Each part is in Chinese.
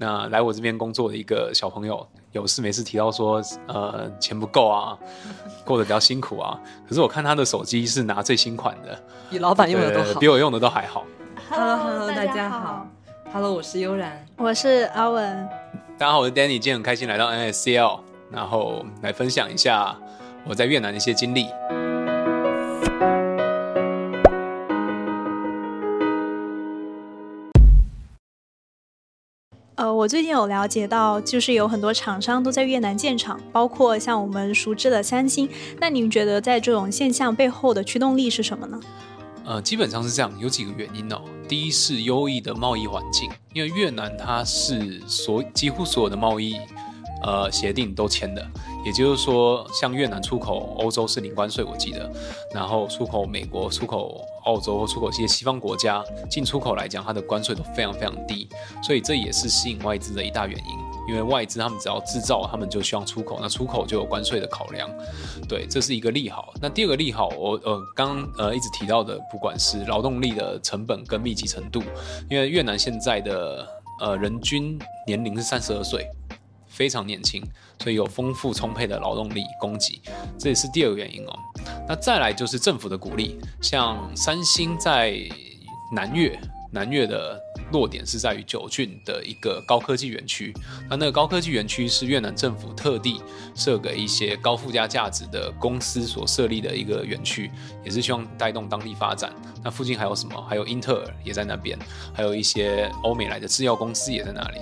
那来我这边工作的一个小朋友，有事没事提到说，呃，钱不够啊，过得比较辛苦啊。可是我看他的手机是拿最新款的，比老板用的都好，比我用的都还好。Hello，Hello，大家好。Hello，我是悠然，我是阿文。大家好，我是 Danny，今天很开心来到 NSCL，然后来分享一下我在越南的一些经历。我最近有了解到，就是有很多厂商都在越南建厂，包括像我们熟知的三星。那您觉得在这种现象背后的驱动力是什么呢？呃，基本上是这样，有几个原因哦。第一是优异的贸易环境，因为越南它是所几乎所有的贸易呃协定都签的，也就是说，像越南出口欧洲是零关税，我记得，然后出口美国、出口。澳洲或出口一些西方国家进出口来讲，它的关税都非常非常低，所以这也是吸引外资的一大原因。因为外资他们只要制造，他们就希望出口，那出口就有关税的考量，对，这是一个利好。那第二个利好，我呃刚呃一直提到的，不管是劳动力的成本跟密集程度，因为越南现在的呃人均年龄是三十二岁。非常年轻，所以有丰富充沛的劳动力供给，这也是第二个原因哦。那再来就是政府的鼓励，像三星在南越，南越的落点是在于九郡的一个高科技园区。那那个高科技园区是越南政府特地设给一些高附加价值的公司所设立的一个园区，也是希望带动当地发展。那附近还有什么？还有英特尔也在那边，还有一些欧美来的制药公司也在那里。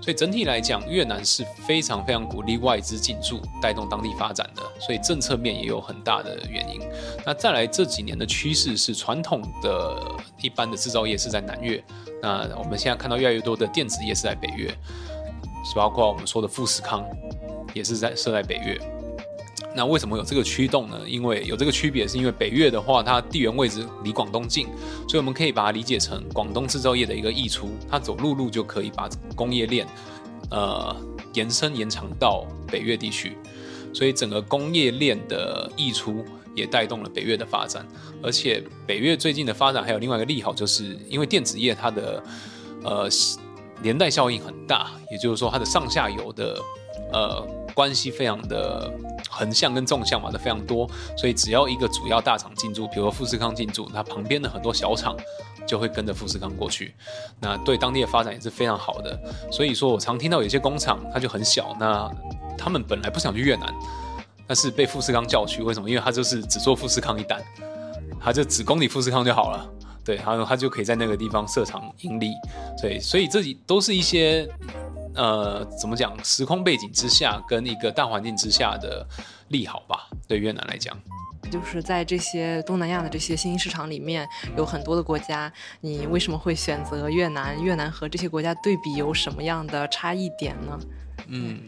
所以整体来讲，越南是非常非常鼓励外资进驻，带动当地发展的。所以政策面也有很大的原因。那再来这几年的趋势是，传统的一般的制造业是在南越。那我们现在看到越来越多的电子业是在北越，是包括我们说的富士康，也是在设在北越。那为什么有这个驱动呢？因为有这个区别，是因为北越的话，它地缘位置离广东近，所以我们可以把它理解成广东制造业的一个溢出，它走陆路就可以把工业链，呃，延伸延长到北越地区，所以整个工业链的溢出也带动了北越的发展。而且北越最近的发展还有另外一个利好，就是因为电子业它的呃连带效应很大，也就是说它的上下游的呃关系非常的。横向跟纵向嘛的非常多，所以只要一个主要大厂进驻，比如说富士康进驻，它旁边的很多小厂就会跟着富士康过去，那对当地的发展也是非常好的。所以说我常听到有些工厂它就很小，那他们本来不想去越南，但是被富士康叫去，为什么？因为他就是只做富士康一单，他就只供你富士康就好了，对，然后他就可以在那个地方设厂盈利，所以所以这里都是一些。呃，怎么讲？时空背景之下，跟一个大环境之下的利好吧，对越南来讲，就是在这些东南亚的这些新兴市场里面，有很多的国家，你为什么会选择越南？越南和这些国家对比有什么样的差异点呢？嗯，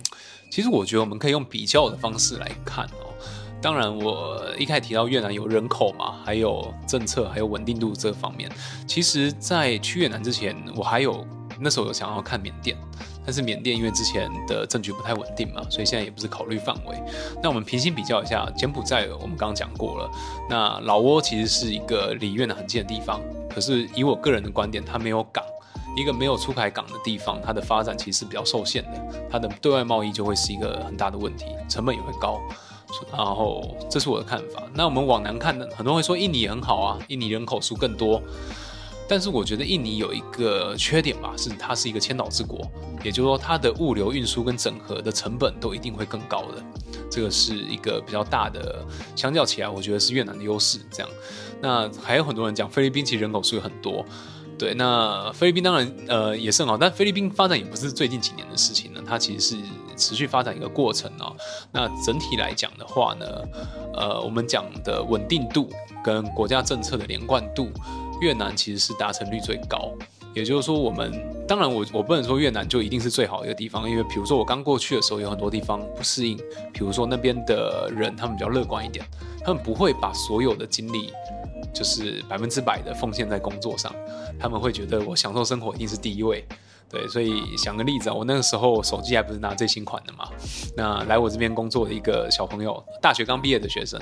其实我觉得我们可以用比较的方式来看哦。当然，我一开始提到越南有人口嘛，还有政策，还有稳定度这方面。其实，在去越南之前，我还有那时候有想要看缅甸。但是缅甸因为之前的政局不太稳定嘛，所以现在也不是考虑范围。那我们平行比较一下，柬埔寨我们刚刚讲过了。那老挝其实是一个离越南很近的地方，可是以我个人的观点，它没有港，一个没有出海港的地方，它的发展其实是比较受限的，它的对外贸易就会是一个很大的问题，成本也会高。然后这是我的看法。那我们往南看呢，很多人会说印尼很好啊，印尼人口数更多。但是我觉得印尼有一个缺点吧，是它是一个千岛之国，也就是说它的物流运输跟整合的成本都一定会更高的，这个是一个比较大的，相较起来，我觉得是越南的优势。这样，那还有很多人讲菲律宾其实人口数很多，对，那菲律宾当然呃也是很好，但菲律宾发展也不是最近几年的事情呢，它其实是持续发展一个过程哦。那整体来讲的话呢，呃，我们讲的稳定度跟国家政策的连贯度。越南其实是达成率最高，也就是说，我们当然我我不能说越南就一定是最好一个地方，因为比如说我刚过去的时候，有很多地方不适应，比如说那边的人他们比较乐观一点，他们不会把所有的精力就是百分之百的奉献在工作上，他们会觉得我享受生活一定是第一位。对，所以想个例子啊，我那个时候手机还不是拿最新款的嘛，那来我这边工作的一个小朋友，大学刚毕业的学生，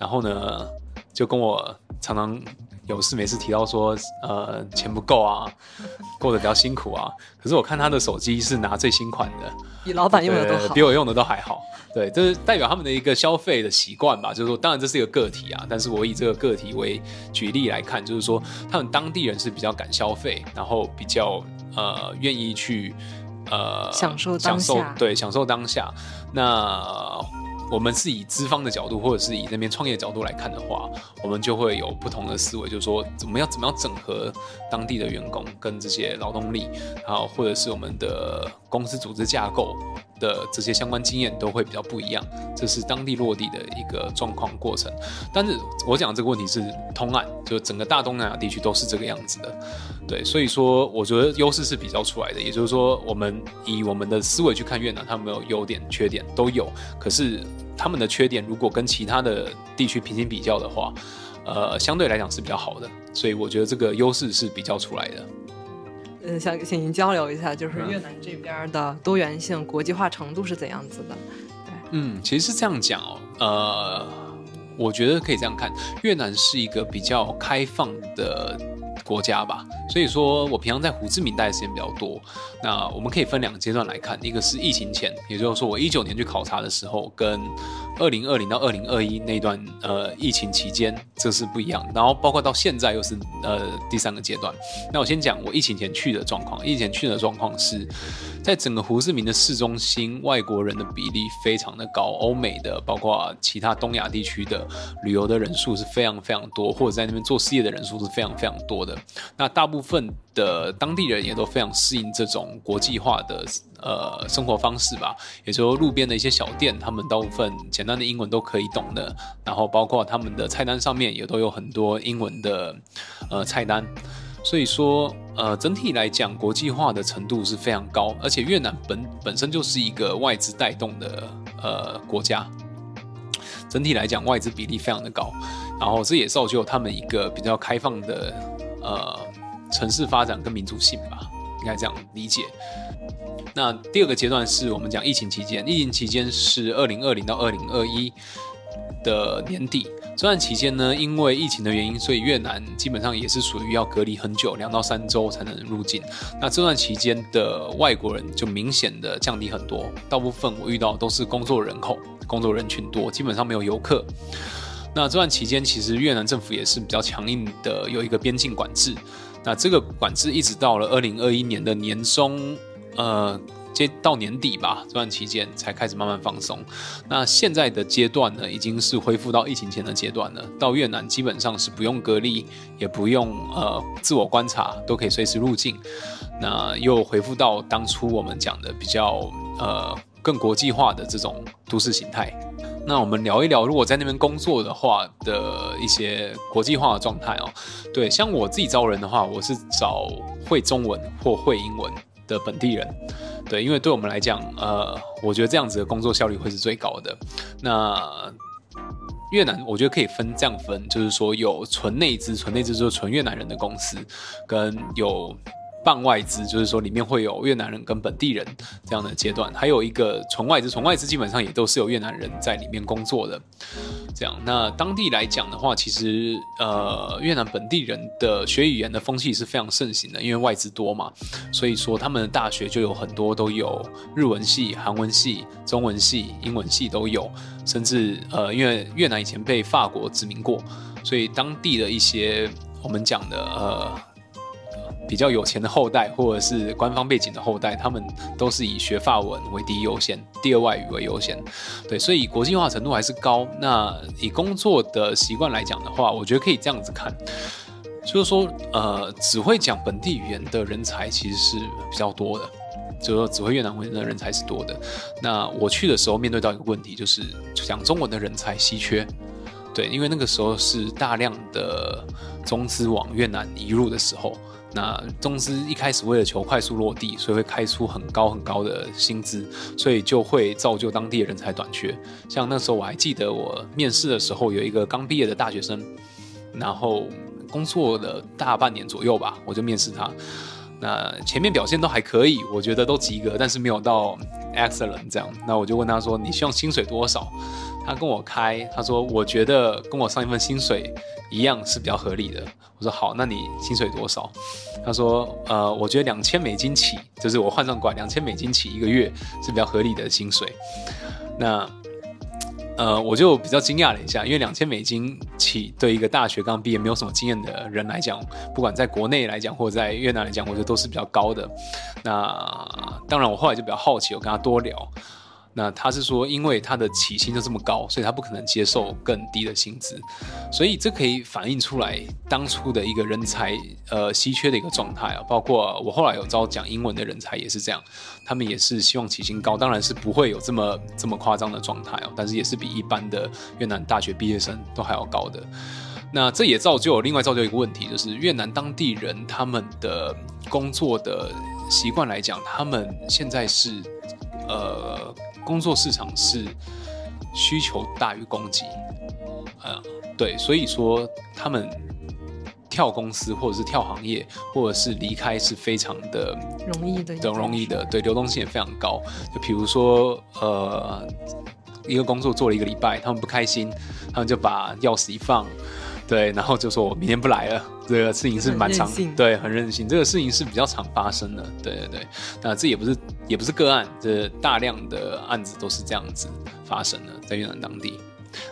然后呢就跟我常常。有事没事提到说，呃，钱不够啊，过得比较辛苦啊。可是我看他的手机是拿最新款的，比老板用的都好，比我用的都还好。对，这是代表他们的一个消费的习惯吧。就是说，当然这是一个个体啊，但是我以这个个体为举例来看，就是说，他们当地人是比较敢消费，然后比较呃愿意去呃享受当下，对，享受当下。那。我们是以资方的角度，或者是以那边创业的角度来看的话，我们就会有不同的思维，就是说怎么样怎么样整合当地的员工跟这些劳动力，然后或者是我们的公司组织架构的这些相关经验都会比较不一样。这是当地落地的一个状况过程。但是我讲这个问题是通案，就整个大东南亚地区都是这个样子的。对，所以说我觉得优势是比较出来的。也就是说，我们以我们的思维去看越南，他们有优点、缺点都有，可是。他们的缺点如果跟其他的地区平行比较的话，呃，相对来讲是比较好的，所以我觉得这个优势是比较出来的。嗯，想请您交流一下，就是越南这边的多元性、国际化程度是怎样子的？对，嗯，其实是这样讲哦，呃，我觉得可以这样看，越南是一个比较开放的。国家吧，所以说我平常在胡志明待的时间比较多。那我们可以分两个阶段来看，一个是疫情前，也就是说我一九年去考察的时候，跟二零二零到二零二一那段呃疫情期间，这是不一样。然后包括到现在又是呃第三个阶段。那我先讲我疫情前去的状况，疫情前去的状况是在整个胡志明的市中心，外国人的比例非常的高，欧美的包括其他东亚地区的旅游的人数是非常非常多，或者在那边做事业的人数是非常非常多的。那大部分的当地人也都非常适应这种国际化的呃生活方式吧，也就是说路边的一些小店，他们大部分简单的英文都可以懂的，然后包括他们的菜单上面也都有很多英文的呃菜单，所以说呃整体来讲国际化的程度是非常高，而且越南本本身就是一个外资带动的呃国家，整体来讲外资比例非常的高，然后这也造就他们一个比较开放的。呃，城市发展跟民族性吧，应该这样理解。那第二个阶段是我们讲疫情期间，疫情期间是二零二零到二零二一的年底。这段期间呢，因为疫情的原因，所以越南基本上也是属于要隔离很久，两到三周才能入境。那这段期间的外国人就明显的降低很多，大部分我遇到都是工作人口，工作人群多，基本上没有游客。那这段期间，其实越南政府也是比较强硬的，有一个边境管制。那这个管制一直到了二零二一年的年中，呃，接到年底吧，这段期间才开始慢慢放松。那现在的阶段呢，已经是恢复到疫情前的阶段了。到越南基本上是不用隔离，也不用呃自我观察，都可以随时入境。那又恢复到当初我们讲的比较呃更国际化的这种都市形态。那我们聊一聊，如果在那边工作的话的一些国际化的状态哦。对，像我自己招人的话，我是找会中文或会英文的本地人。对，因为对我们来讲，呃，我觉得这样子的工作效率会是最高的。那越南，我觉得可以分这样分，就是说有纯内资，纯内资就是纯越南人的公司，跟有。半外资就是说，里面会有越南人跟本地人这样的阶段，还有一个纯外资，纯外资基本上也都是有越南人在里面工作的。这样，那当地来讲的话，其实呃，越南本地人的学语言的风气是非常盛行的，因为外资多嘛，所以说他们的大学就有很多都有日文系、韩文系、中文系、英文系都有，甚至呃，因为越南以前被法国殖民过，所以当地的一些我们讲的呃。比较有钱的后代，或者是官方背景的后代，他们都是以学法文为第一优先，第二外语为优先。对，所以国际化程度还是高。那以工作的习惯来讲的话，我觉得可以这样子看，就是说，呃，只会讲本地语言的人才其实是比较多的，就是说只会越南文的人才是多的。那我去的时候面对到一个问题，就是讲中文的人才稀缺。对，因为那个时候是大量的中资往越南移入的时候。那中资一开始为了求快速落地，所以会开出很高很高的薪资，所以就会造就当地的人才短缺。像那时候我还记得，我面试的时候有一个刚毕业的大学生，然后工作了大半年左右吧，我就面试他。那前面表现都还可以，我觉得都及格，但是没有到 excellent 这样。那我就问他说：“你希望薪水多少？”他跟我开，他说：“我觉得跟我上一份薪水一样是比较合理的。”我说：“好，那你薪水多少？”他说：“呃，我觉得两千美金起，就是我换算过来两千美金起一个月是比较合理的薪水。”那。呃，我就比较惊讶了一下，因为两千美金起对一个大学刚毕业没有什么经验的人来讲，不管在国内来讲或者在越南来讲，我觉得都是比较高的。那当然，我后来就比较好奇，我跟他多聊。那他是说，因为他的起薪就这么高，所以他不可能接受更低的薪资，所以这可以反映出来当初的一个人才呃稀缺的一个状态啊。包括我后来有招讲英文的人才也是这样，他们也是希望起薪高，当然是不会有这么这么夸张的状态哦，但是也是比一般的越南大学毕业生都还要高的。那这也造就另外造就一个问题，就是越南当地人他们的工作的习惯来讲，他们现在是呃。工作市场是需求大于供给，呃，对，所以说他们跳公司或者是跳行业或者是离开是非常的容易的，等容易的，对，流动性也非常高。就比如说，呃，一个工作做了一个礼拜，他们不开心，他们就把钥匙一放。对，然后就说我明天不来了，这个事情是蛮常，对，很任性，这个事情是比较常发生的，对对对，那这也不是也不是个案，这大量的案子都是这样子发生的，在越南当地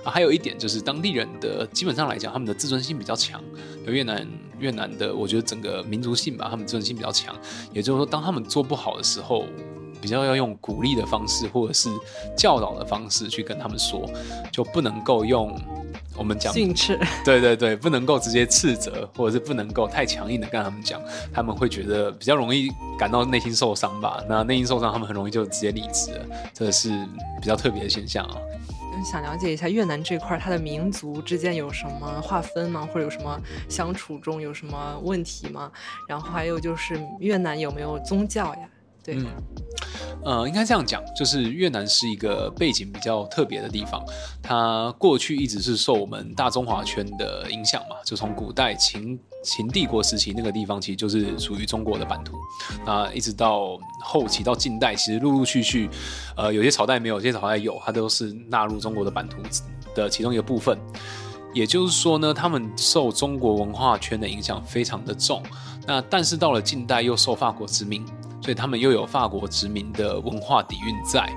啊，还有一点就是当地人的基本上来讲，他们的自尊心比较强，有越南越南的，我觉得整个民族性吧，他们自尊心比较强，也就是说，当他们做不好的时候，比较要用鼓励的方式或者是教导的方式去跟他们说，就不能够用。我们讲训斥，对对对，不能够直接斥责，或者是不能够太强硬的跟他们讲，他们会觉得比较容易感到内心受伤吧。那内心受伤，他们很容易就直接离职了，这是比较特别的现象啊。想了解一下越南这块，它的民族之间有什么划分吗？或者有什么相处中有什么问题吗？然后还有就是越南有没有宗教呀？对。嗯呃，应该这样讲，就是越南是一个背景比较特别的地方，它过去一直是受我们大中华圈的影响嘛，就从古代秦秦帝国时期那个地方，其实就是属于中国的版图，那一直到后期到近代，其实陆陆续续，呃，有些朝代没有，有些朝代有，它都是纳入中国的版图的其中一个部分。也就是说呢，他们受中国文化圈的影响非常的重，那但是到了近代又受法国殖民。所以他们又有法国殖民的文化底蕴在。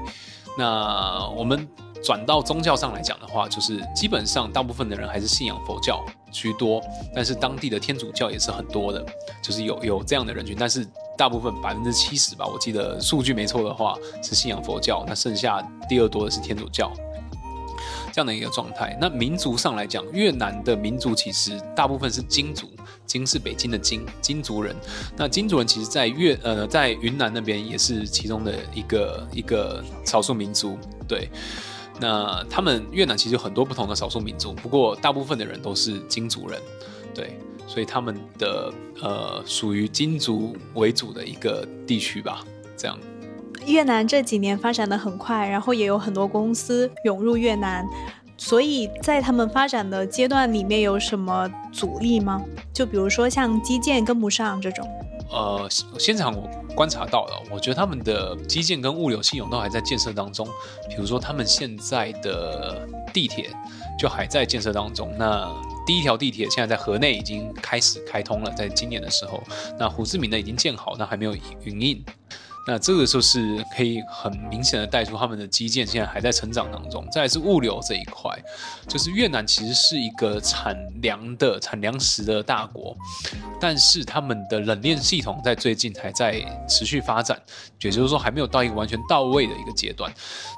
那我们转到宗教上来讲的话，就是基本上大部分的人还是信仰佛教居多，但是当地的天主教也是很多的，就是有有这样的人群。但是大部分百分之七十吧，我记得数据没错的话是信仰佛教，那剩下第二多的是天主教。这样的一个状态。那民族上来讲，越南的民族其实大部分是金族，金是北京的金，金族人。那金族人其实，在越呃在云南那边也是其中的一个一个少数民族。对，那他们越南其实有很多不同的少数民族，不过大部分的人都是金族人。对，所以他们的呃属于金族为主的一个地区吧，这样。越南这几年发展的很快，然后也有很多公司涌入越南，所以在他们发展的阶段里面有什么阻力吗？就比如说像基建跟不上这种。呃，现场我观察到了，我觉得他们的基建跟物流系统都还在建设当中。比如说他们现在的地铁就还在建设当中。那第一条地铁现在在河内已经开始开通了，在今年的时候，那胡志明呢已经建好，那还没有营运。那这个就是可以很明显的带出他们的基建现在还在成长当中。再是物流这一块，就是越南其实是一个产粮的、产粮食的大国，但是他们的冷链系统在最近还在持续发展，也就是说还没有到一个完全到位的一个阶段。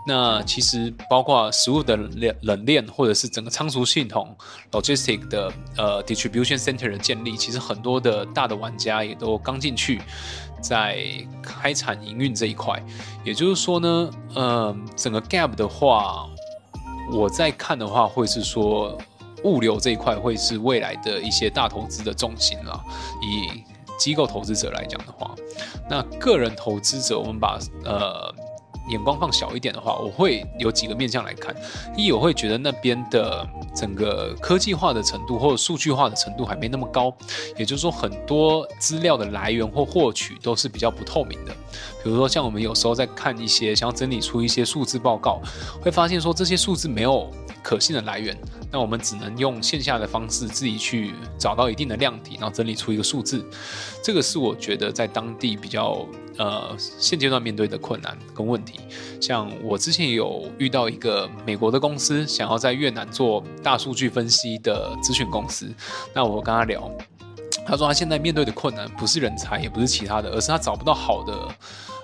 那其实包括食物的冷冷链，或者是整个仓储系统 （logistic） 的呃 distribution center 的建立，其实很多的大的玩家也都刚进去。在开产营运这一块，也就是说呢，呃，整个 gap 的话，我在看的话，会是说物流这一块会是未来的一些大投资的重心了。以机构投资者来讲的话，那个人投资者，我们把呃眼光放小一点的话，我会有几个面向来看。一，我会觉得那边的整个科技化的程度或者数据化的程度还没那么高，也就是说，很多资料的来源或获取都是比较不透明的。比如说，像我们有时候在看一些想要整理出一些数字报告，会发现说这些数字没有可信的来源。那我们只能用线下的方式自己去找到一定的量体，然后整理出一个数字。这个是我觉得在当地比较呃现阶段面对的困难跟问题。像我之前有遇到一个美国的公司，想要在越南做大数据分析的咨询公司。那我跟他聊，他说他现在面对的困难不是人才，也不是其他的，而是他找不到好的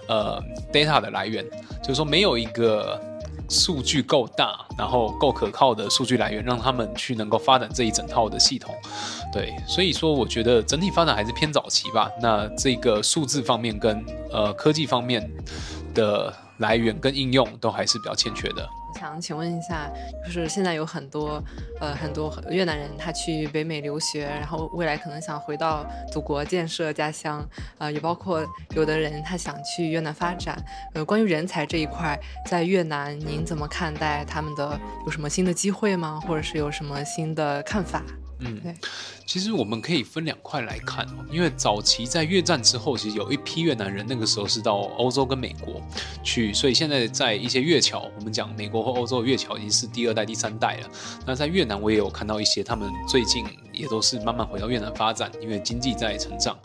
呃 data 的来源，就是说没有一个。数据够大，然后够可靠的数据来源，让他们去能够发展这一整套的系统。对，所以说我觉得整体发展还是偏早期吧。那这个数字方面跟呃科技方面的来源跟应用都还是比较欠缺的。想请问一下，就是现在有很多呃很多越南人他去北美留学，然后未来可能想回到祖国建设家乡，呃，也包括有的人他想去越南发展。呃，关于人才这一块，在越南您怎么看待他们的？有什么新的机会吗？或者是有什么新的看法？嗯，对，其实我们可以分两块来看哦，因为早期在越战之后，其实有一批越南人，那个时候是到欧洲跟美国去，所以现在在一些越侨，我们讲美国或欧洲的越侨已经是第二代、第三代了。那在越南，我也有看到一些，他们最近也都是慢慢回到越南发展，因为经济在成长。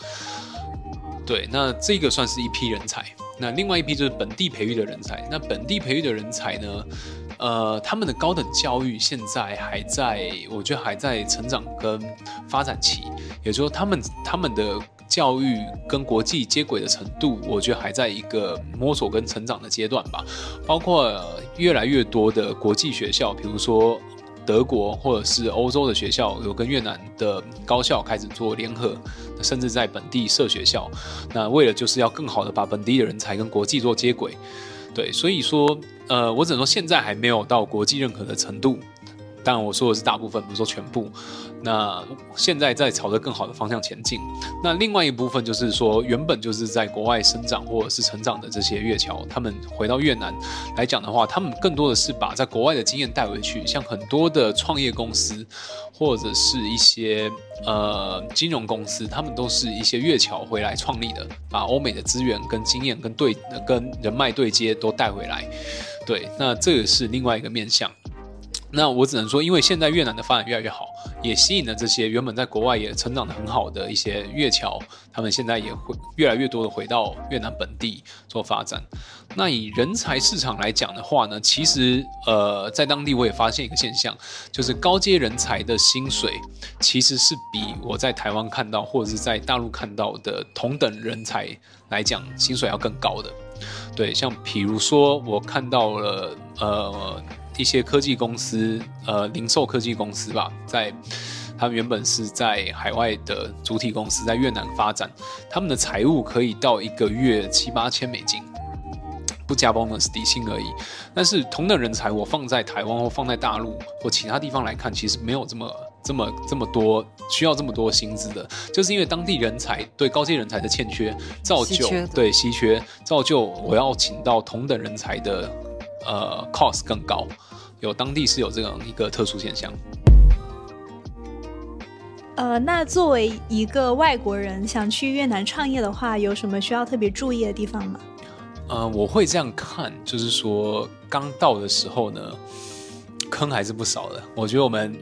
对，那这个算是一批人才。那另外一批就是本地培育的人才。那本地培育的人才呢？呃，他们的高等教育现在还在，我觉得还在成长跟发展期，也就是说，他们他们的教育跟国际接轨的程度，我觉得还在一个摸索跟成长的阶段吧。包括越来越多的国际学校，比如说德国或者是欧洲的学校，有跟越南的高校开始做联合，甚至在本地设学校。那为了就是要更好的把本地的人才跟国际做接轨。对，所以说，呃，我只能说现在还没有到国际认可的程度。当然，我说的是大部分，不是说全部。那现在在朝着更好的方向前进。那另外一部分就是说，原本就是在国外生长或者是成长的这些越侨，他们回到越南来讲的话，他们更多的是把在国外的经验带回去。像很多的创业公司或者是一些呃金融公司，他们都是一些越侨回来创立的，把欧美的资源跟经验跟对跟人脉对接都带回来。对，那这个是另外一个面向。那我只能说，因为现在越南的发展越来越好，也吸引了这些原本在国外也成长得很好的一些越侨，他们现在也会越来越多的回到越南本地做发展。那以人才市场来讲的话呢，其实呃，在当地我也发现一个现象，就是高阶人才的薪水其实是比我在台湾看到或者是在大陆看到的同等人才来讲，薪水要更高的。对，像比如说我看到了呃。一些科技公司，呃，零售科技公司吧，在他们原本是在海外的主体公司，在越南发展，他们的财务可以到一个月七八千美金，不加 bonus 底薪而已。但是同等人才，我放在台湾或放在大陆或其他地方来看，其实没有这么这么这么多需要这么多薪资的，就是因为当地人才对高阶人才的欠缺，造就对稀缺，造就我要请到同等人才的呃 cost 更高。有当地是有这样一个特殊现象。呃，那作为一个外国人想去越南创业的话，有什么需要特别注意的地方吗？呃，我会这样看，就是说刚到的时候呢，坑还是不少的。我觉得我们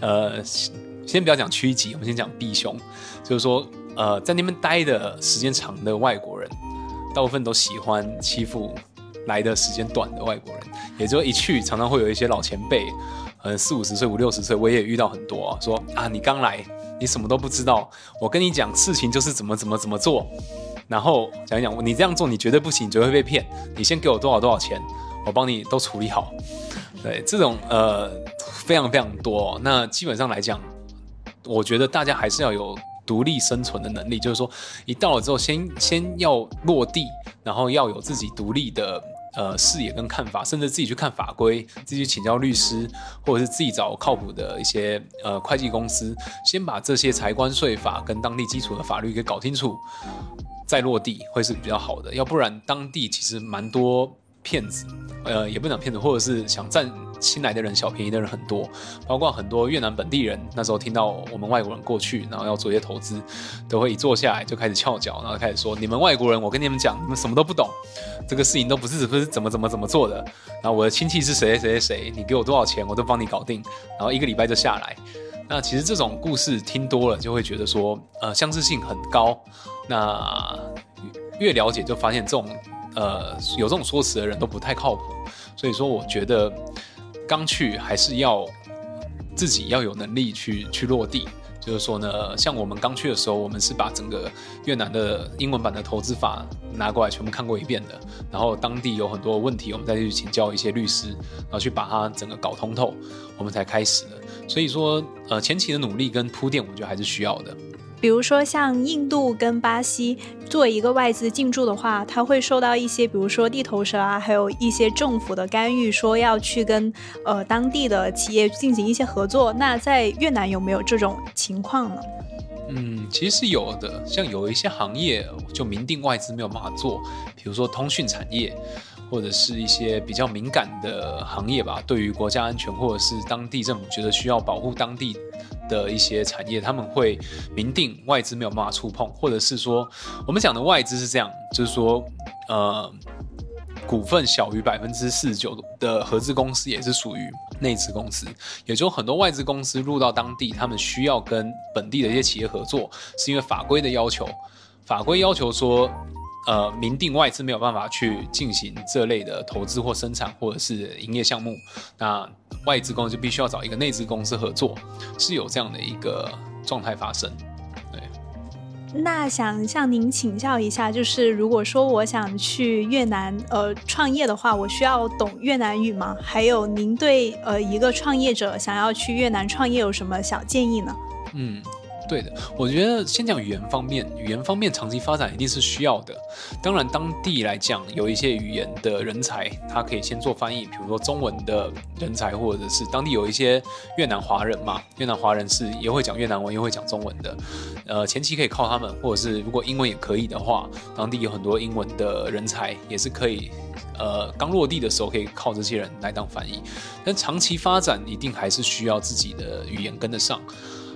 呃，先不要讲趋吉，我们先讲避凶，就是说呃，在那边待的时间长的外国人，大部分都喜欢欺负。来的时间短的外国人，也就一去常常会有一些老前辈，呃，四五十岁、五六十岁，我也遇到很多啊，说啊，你刚来，你什么都不知道，我跟你讲事情就是怎么怎么怎么做，然后讲一讲，你这样做你绝对不行，你绝对会被骗，你先给我多少多少钱，我帮你都处理好。对，这种呃非常非常多，那基本上来讲，我觉得大家还是要有。独立生存的能力，就是说，一到了之后先，先要落地，然后要有自己独立的呃视野跟看法，甚至自己去看法规，自己请教律师，或者是自己找靠谱的一些呃会计公司，先把这些财关税法跟当地基础的法律给搞清楚，再落地会是比较好的。要不然当地其实蛮多骗子，呃，也不讲骗子，或者是想占。新来的人小便宜的人很多，包括很多越南本地人。那时候听到我们外国人过去，然后要做一些投资，都会一坐下来就开始翘脚，然后开始说：“你们外国人，我跟你们讲，你们什么都不懂，这个事情都不是不是怎么怎么怎么做的。然后我的亲戚是谁谁谁谁，你给我多少钱，我都帮你搞定。然后一个礼拜就下来。那其实这种故事听多了，就会觉得说，呃，相似性很高。那越了解，就发现这种呃有这种说辞的人都不太靠谱。所以说，我觉得。刚去还是要自己要有能力去去落地，就是说呢，像我们刚去的时候，我们是把整个越南的英文版的投资法拿过来全部看过一遍的，然后当地有很多问题，我们再去请教一些律师，然后去把它整个搞通透，我们才开始的。所以说，呃，前期的努力跟铺垫，我觉得还是需要的。比如说像印度跟巴西，作为一个外资进驻的话，它会受到一些，比如说地头蛇啊，还有一些政府的干预，说要去跟呃当地的企业进行一些合作。那在越南有没有这种情况呢？嗯，其实是有的，像有一些行业就明定外资没有办法做，比如说通讯产业。或者是一些比较敏感的行业吧，对于国家安全或者是当地政府觉得需要保护当地的一些产业，他们会明定外资没有办法触碰，或者是说我们讲的外资是这样，就是说呃股份小于百分之四十九的合资公司也是属于内资公司，也就很多外资公司入到当地，他们需要跟本地的一些企业合作，是因为法规的要求，法规要求说。呃，明定外资没有办法去进行这类的投资或生产或者是营业项目，那外资公司就必须要找一个内资公司合作，是有这样的一个状态发生。对，那想向您请教一下，就是如果说我想去越南呃创业的话，我需要懂越南语吗？还有，您对呃一个创业者想要去越南创业有什么小建议呢？嗯。对的，我觉得先讲语言方面，语言方面长期发展一定是需要的。当然，当地来讲有一些语言的人才，他可以先做翻译，比如说中文的人才，或者是当地有一些越南华人嘛，越南华人是也会讲越南文，也会讲中文的。呃，前期可以靠他们，或者是如果英文也可以的话，当地有很多英文的人才也是可以。呃，刚落地的时候可以靠这些人来当翻译，但长期发展一定还是需要自己的语言跟得上。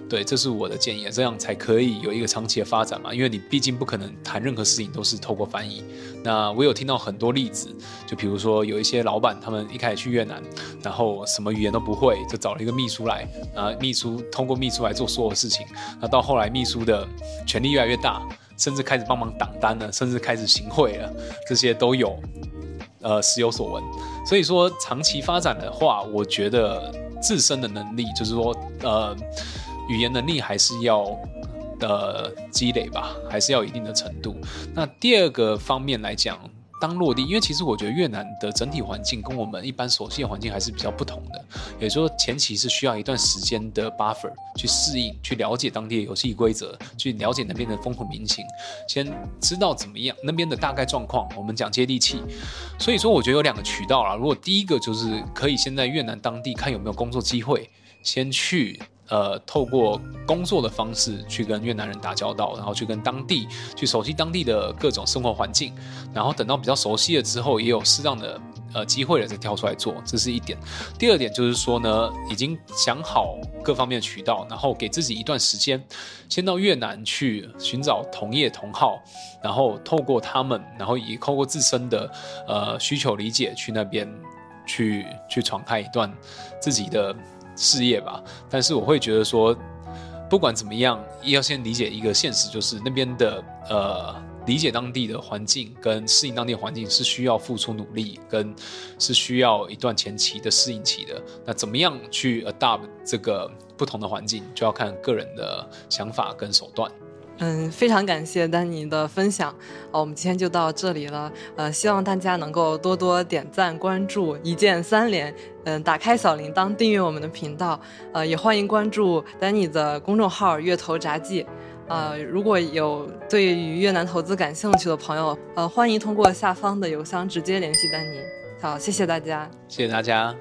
对，这是我的建议，这样才可以有一个长期的发展嘛。因为你毕竟不可能谈任何事情都是透过翻译。那我有听到很多例子，就比如说有一些老板，他们一开始去越南，然后什么语言都不会，就找了一个秘书来，啊，秘书通过秘书来做所有事情。那到后来秘书的权力越来越大，甚至开始帮忙挡单了，甚至开始行贿了，这些都有，呃，时有所闻。所以说长期发展的话，我觉得自身的能力，就是说，呃。语言能力还是要呃积累吧，还是要一定的程度。那第二个方面来讲，当落地，因为其实我觉得越南的整体环境跟我们一般熟悉的环境还是比较不同的，也就是说前期是需要一段时间的 buffer 去适应，去了解当地的游戏规则，去了解那边的风土民情，先知道怎么样那边的大概状况。我们讲接地气，所以说我觉得有两个渠道啦。如果第一个就是可以先在越南当地看有没有工作机会，先去。呃，透过工作的方式去跟越南人打交道，然后去跟当地去熟悉当地的各种生活环境，然后等到比较熟悉了之后，也有适当的呃机会了再跳出来做，这是一点。第二点就是说呢，已经想好各方面的渠道，然后给自己一段时间，先到越南去寻找同业同好，然后透过他们，然后也透过自身的呃需求理解去那边去去闯开一段自己的。事业吧，但是我会觉得说，不管怎么样，要先理解一个现实，就是那边的呃，理解当地的环境跟适应当地环境是需要付出努力，跟是需要一段前期的适应期的。那怎么样去 adapt 这个不同的环境，就要看个人的想法跟手段。嗯，非常感谢丹尼的分享，好，我们今天就到这里了。呃，希望大家能够多多点赞、关注，一键三连。嗯，打开小铃铛，订阅我们的频道。呃，也欢迎关注丹尼的公众号“月头札记”。呃，如果有对于越南投资感兴趣的朋友，呃，欢迎通过下方的邮箱直接联系丹尼。好，谢谢大家，谢谢大家。